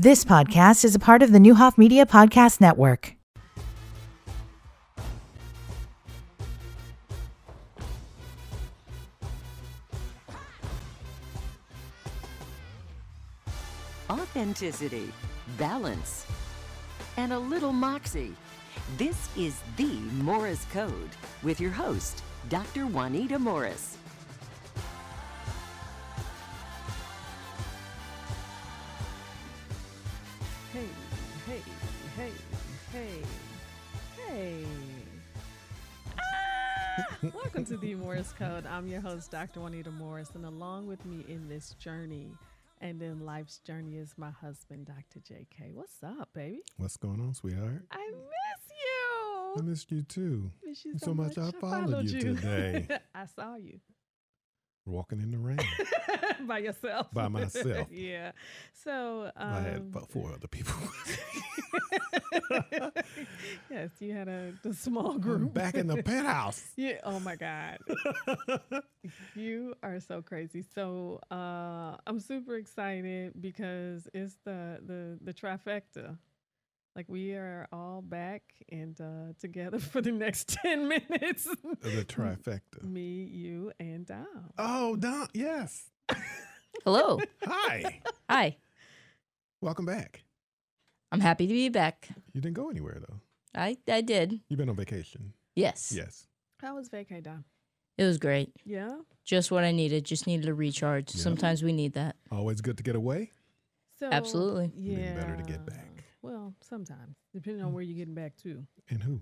This podcast is a part of the Neuhoff Media Podcast Network. Authenticity, balance, and a little moxie. This is the Morris Code with your host, Dr. Juanita Morris. Morris Code. I'm your host, Dr. Juanita Morris, and along with me in this journey and in life's journey is my husband, Dr. JK. What's up, baby? What's going on, sweetheart? I miss you. I missed you too. miss you so much I followed you today. I saw you Walking in the rain. by yourself. By myself. yeah. So um, I had about four other people. yes, you had a, a small group back in the penthouse. Yeah. Oh my God. you are so crazy. So uh, I'm super excited because it's the the the trifecta. Like we are all back and uh, together for the next ten minutes. The trifecta. Me, you, and Dom. Oh, Don. Yes. Hello. Hi. Hi. Welcome back. I'm happy to be back. You didn't go anywhere though. I I did. You've been on vacation. Yes. Yes. How was vacay, Dom? It was great. Yeah. Just what I needed. Just needed a recharge. Yeah. Sometimes we need that. Always good to get away. So Absolutely. Yeah. Been better to get back. Well, sometimes depending on where you're getting back to. And who?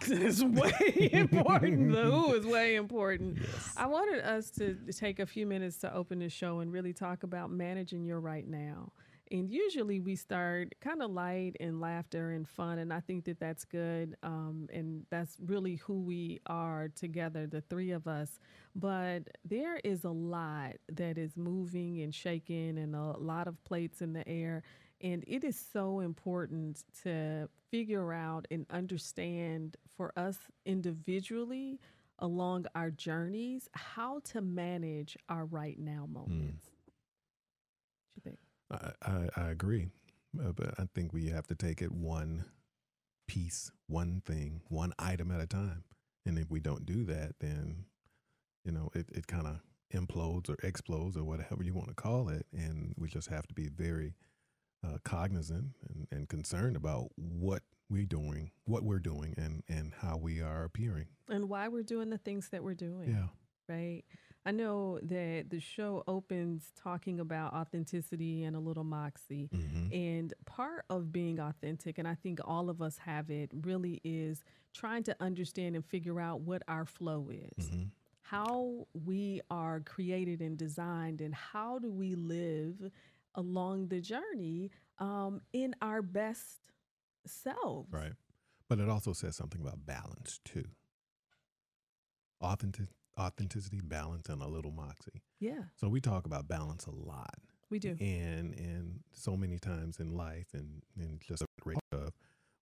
It's way important. The who is way important. I wanted us to take a few minutes to open the show and really talk about managing your right now. And usually we start kind of light and laughter and fun, and I think that that's good. Um, and that's really who we are together, the three of us. But there is a lot that is moving and shaking, and a lot of plates in the air. And it is so important to figure out and understand for us individually along our journeys how to manage our right now moments. What you think? I, I, I agree. Uh, but I think we have to take it one piece, one thing, one item at a time. And if we don't do that, then, you know, it, it kind of implodes or explodes or whatever you want to call it. And we just have to be very uh, cognizant and, and concerned about what we're doing, what we're doing, and, and how we are appearing. And why we're doing the things that we're doing. Yeah. right? I know that the show opens talking about authenticity and a little moxie. hmm And part of being authentic, and I think all of us have it, really is trying to understand and figure out what our flow is, hmm how we are created and designed, and how do we live along the journey um, in our best selves. Right. But it also says something about balance too. Authentic, authenticity, balance, and a little moxie. Yeah, So we talk about balance a lot, we do. and and so many times in life, and and just a rate of,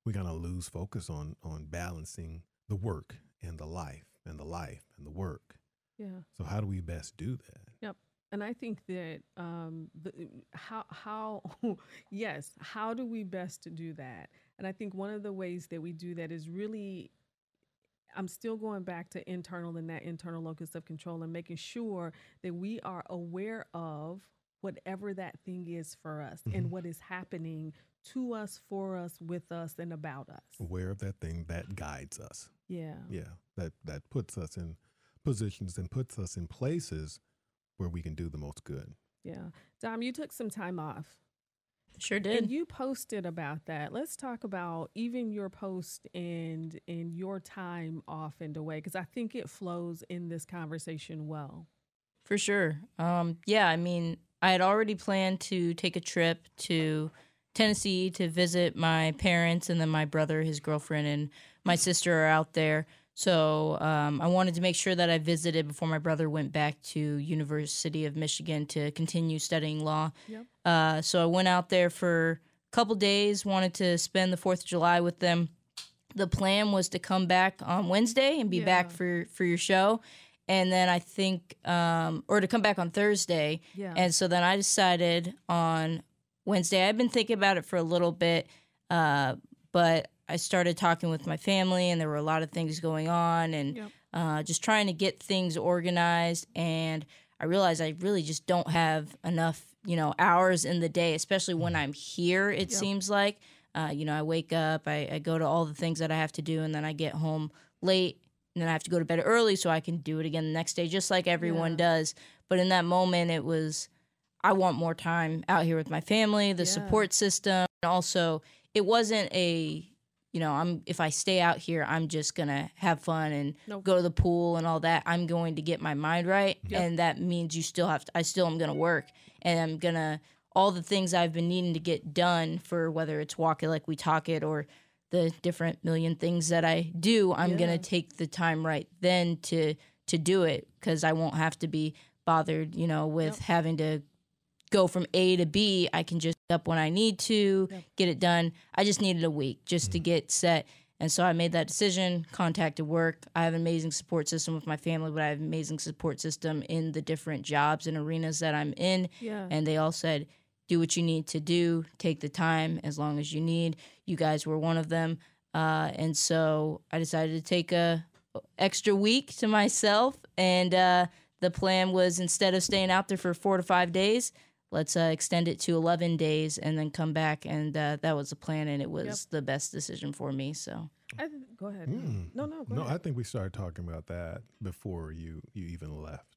we kind of lose focus on on balancing the work and the life and the life and the work. Yeah. So how do we best do that? And I think that um, the, how how yes, how do we best do that? And I think one of the ways that we do that is really, I'm still going back to internal and that internal locus of control and making sure that we are aware of whatever that thing is for us and Mhm. what is happening to us, for us, with us, and about us. Aware of that thing that guides us. Yeah. Yeah, that that puts us in positions and puts us in places where we can do the most good. Yeah. Dom, you took some time off. Sure did. And you posted about that. Let's talk about even your post and and your time off and away because I think it flows in this conversation well. For sure. Um, yeah, I mean, I had already planned to take a trip to Tennessee to visit my parents, and then my brother, his girlfriend, and my sister are out there. So um, I wanted to make sure that I visited before my brother went back to University of Michigan to continue studying law. Yep. Uh, so I went out there for a couple days. Wanted to spend the Fourth of July with them. The plan was to come back on Wednesday and be back for for your show, and then I think, um, or to come back on Thursday. Yeah. And so then I decided on Wednesday. I've been thinking about it for a little bit, uh, but I started talking with my family, and there were a lot of things going on, and Yep. uh, just trying to get things organized. And I realized I really just don't have enough, you know, hours in the day, especially when I'm here. It Yep. seems like, uh, you know, I wake up, I, I go to all the things that I have to do, and then I get home late, and then I have to go to bed early so I can do it again the next day, just like everyone Yeah. does. But in that moment, it was, I want more time out here with my family, the Yeah. support system, and also it wasn't a, you know, I'm if I stay out here, I'm just gonna have fun and Nope. go to the pool and all that. I'm going to get my mind right, Yep. and that means you still have to. I still am gonna work, and I'm gonna all the things I've been needing to get done for whether it's walk it like we talk it or the different million things that I do. I'm Yeah. gonna take the time right then to to do it because I won't have to be bothered, you know, with Yep. having to go from A to B. I can just up when I need to, Yep. get it done. I just needed a week just to get set. And so I made that decision, contacted work. I have an amazing support system with my family, but I have an amazing support system in the different jobs and arenas that I'm in. Yeah. And they all said, do what you need to do, take the time as long as you need. You guys were one of them. Uh, and so I decided to take a extra week to myself. And uh, the plan was instead of staying out there for four to five days, let's uh, extend it to 11 days and then come back. And uh, that was the plan. And it was the best decision for me. So I th- go ahead. Mm. No, no, go No, ahead. I think we started talking about that before you you even left.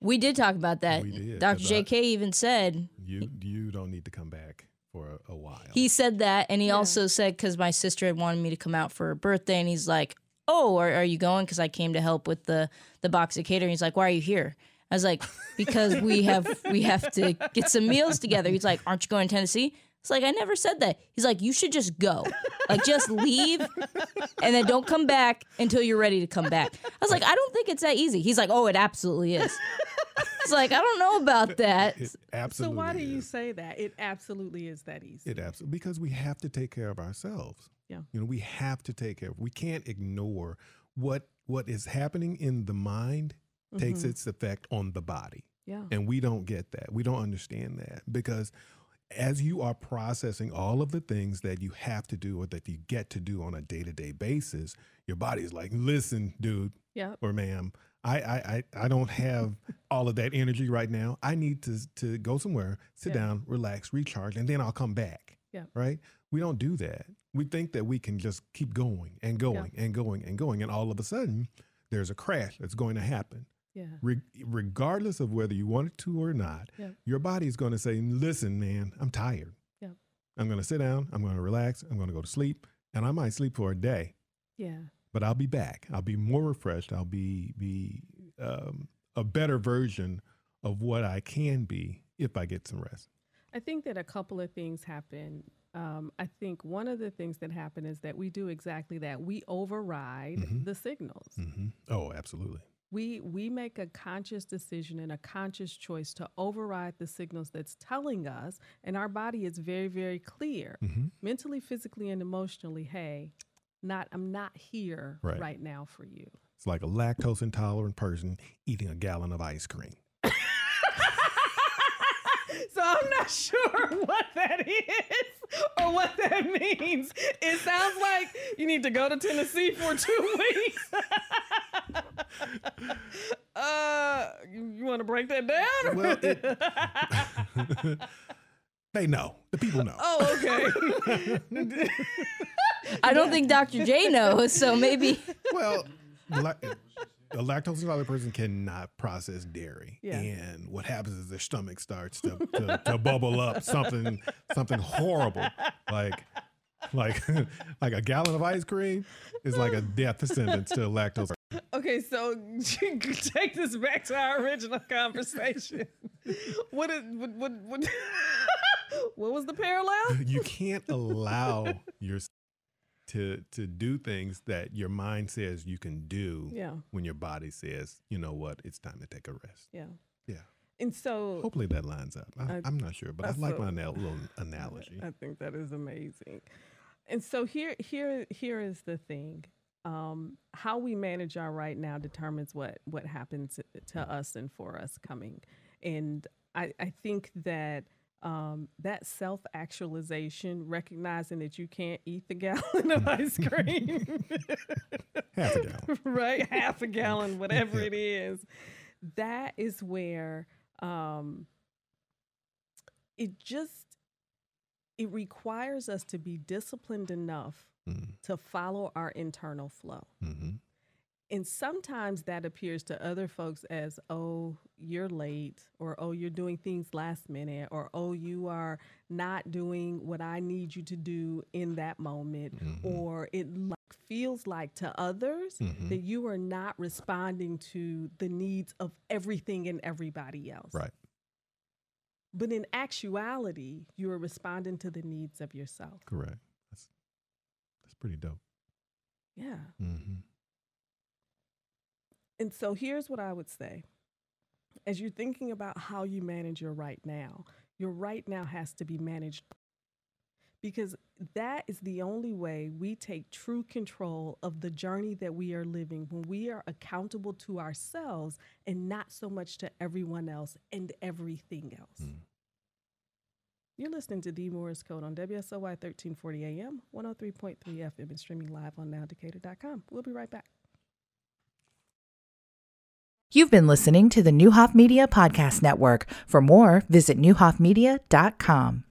we did talk about that. We did, Dr. 'cause I- JK even said, You you don't need to come back for a, a while. He said that, and he Yeah. also said because my sister had wanted me to come out for her birthday, and he's like, "Oh, are, are you going?" Because I came to help with the the box of catering. He's like, "Why are you here?" I was like, "Because we have we have to get some meals together." He's like, "Aren't you going to Tennessee?" It's like I never said that. He's like, "You should just go, like just leave, and then don't come back until you're ready to come back." I was like, "I don't think it's that easy." He's like, "Oh, it absolutely is." It's like I don't know about that. it so absolutely. why do you is. say that? It absolutely is that easy. It absolutely because we have to take care of ourselves. Yeah. You know, we have to take care. Of, We can't ignore what what is happening in the mind takes Mhm. its effect on the body. Yeah. And we don't get that. We don't understand that because as you are processing all of the things that you have to do or that you get to do on a day-to-day basis, your body's like, "Listen, dude Yeah. or ma'am, I I I, I don't have all of that energy right now. I need to to go somewhere, sit Yeah. down, relax, recharge, and then I'll come back." Yeah. Right? We don't do that. We think that we can just keep going and going and going and going and all of a sudden there's a crash that's going to happen Yeah. re- regardless of whether you want it to or not, Yeah. your body is going to say, "Listen, man, I'm tired. Yeah. I'm going to sit down. I'm going to relax. I'm going to go to sleep, and I might sleep for a day, Yeah. but I'll be back. I'll be more refreshed. I'll be be um, a better version of what I can be if I get some rest." I think that a couple of things happen. Um, I think one of the things that happen is that we do exactly that. We override Mhm. the signals. hmm Oh, absolutely. We we make a conscious decision and a conscious choice to override the signals that's telling us, and our body is very very clear, hmm mentally, physically, and emotionally. Hey, not I'm not here Right. right now for you. It's like a lactose intolerant person eating a gallon of ice cream. So I'm not sure what that is or what that means. It sounds like you need to go to Tennessee for two weeks. uh, you, want to break that down? Well, it- they know. The people know. oh, okay. I don't think Dr. J knows, so maybe. well, la- a lactose intolerant person cannot process dairy, Yeah. and what happens is their stomach starts to, to, to bubble up something something horrible, like like like a gallon of ice cream is like a death sentence to a lactose. Okay, so take this back to our original conversation. What is what what what, what was the parallel? You can't allow your to to do things that your mind says you can do Yeah, when your body says, you know what, it's time to take a rest. yeah. Yeah. And so Hopefully that lines up. I, I'm not sure, but I like so- my little analogy. I think that is amazing. And so here, here, here is the thing: um, how we manage our right now determines what what happens to us and for us coming. And I, I think that um, that self actualization, recognizing that you can't eat the gallon of ice cream, Half a gallon. right? Half a gallon, whatever it is. That is where um, it just it requires us to be disciplined enough Mm, to follow our internal flow. mhm. And sometimes that appears to other folks as, oh, you're late, or oh, you're doing things last minute, or oh, you are not doing what I need you to do in that moment, Mhm. or it like feels like to others Mhm. that you are not responding to the needs of everything and everybody else. Right. But in actuality, you are responding to the needs of yourself. Correct. Pretty dope. Yeah. Mm-hmm. And so here's what I would say. As you're thinking about how you manage your right now, your right now has to be managed because that is the only way we take true control of the journey that we are living when we are accountable to ourselves and not so much to everyone else and everything else. Mm. You're listening to The Morris Code on WSOY 1340 AM, 103.3 FM, and streaming live on nowdecatur.com. We'll be right back. You've been listening to the Neuhoff Media Podcast Network. For more, visit neuhoffmedia.com.